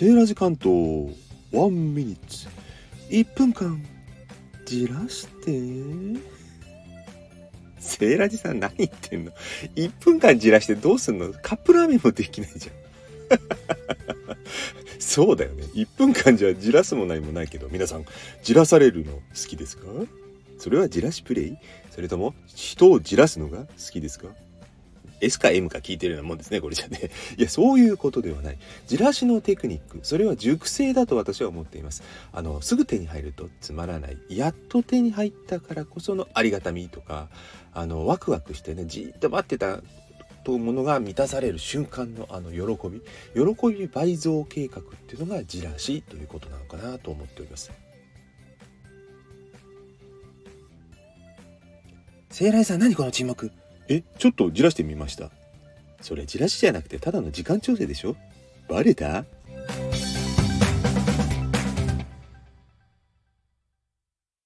セーラジ関東ワンミニッツ。1分間じらして。セーラジさん何言ってんの ?1 分間じらしてどうすんの？カップラーメンもできないじゃん。そうだよね。1分間じゃじらすも何もないけど、皆さん、じらされるの好きですか？それはじらしプレイ？それとも人をじらすのが好きですか？S か M か聞いてるようなもんですね、これじゃね。いや、そういうことではない。じらしのテクニック、それは熟成だと私は思っています。あの、すぐ手に入るとつまらない。やっと手に入ったからこそのありがたみとか、あの、ワクワクしてね、じっと待ってたとものが満たされる瞬間のあの喜び、喜び倍増計画っていうのがじらしということなのかなと思っております。セイライさん何この沈黙？え、ちょっとじらしてみました。それじらしじゃなくてただの時間調整でしょ？バレた？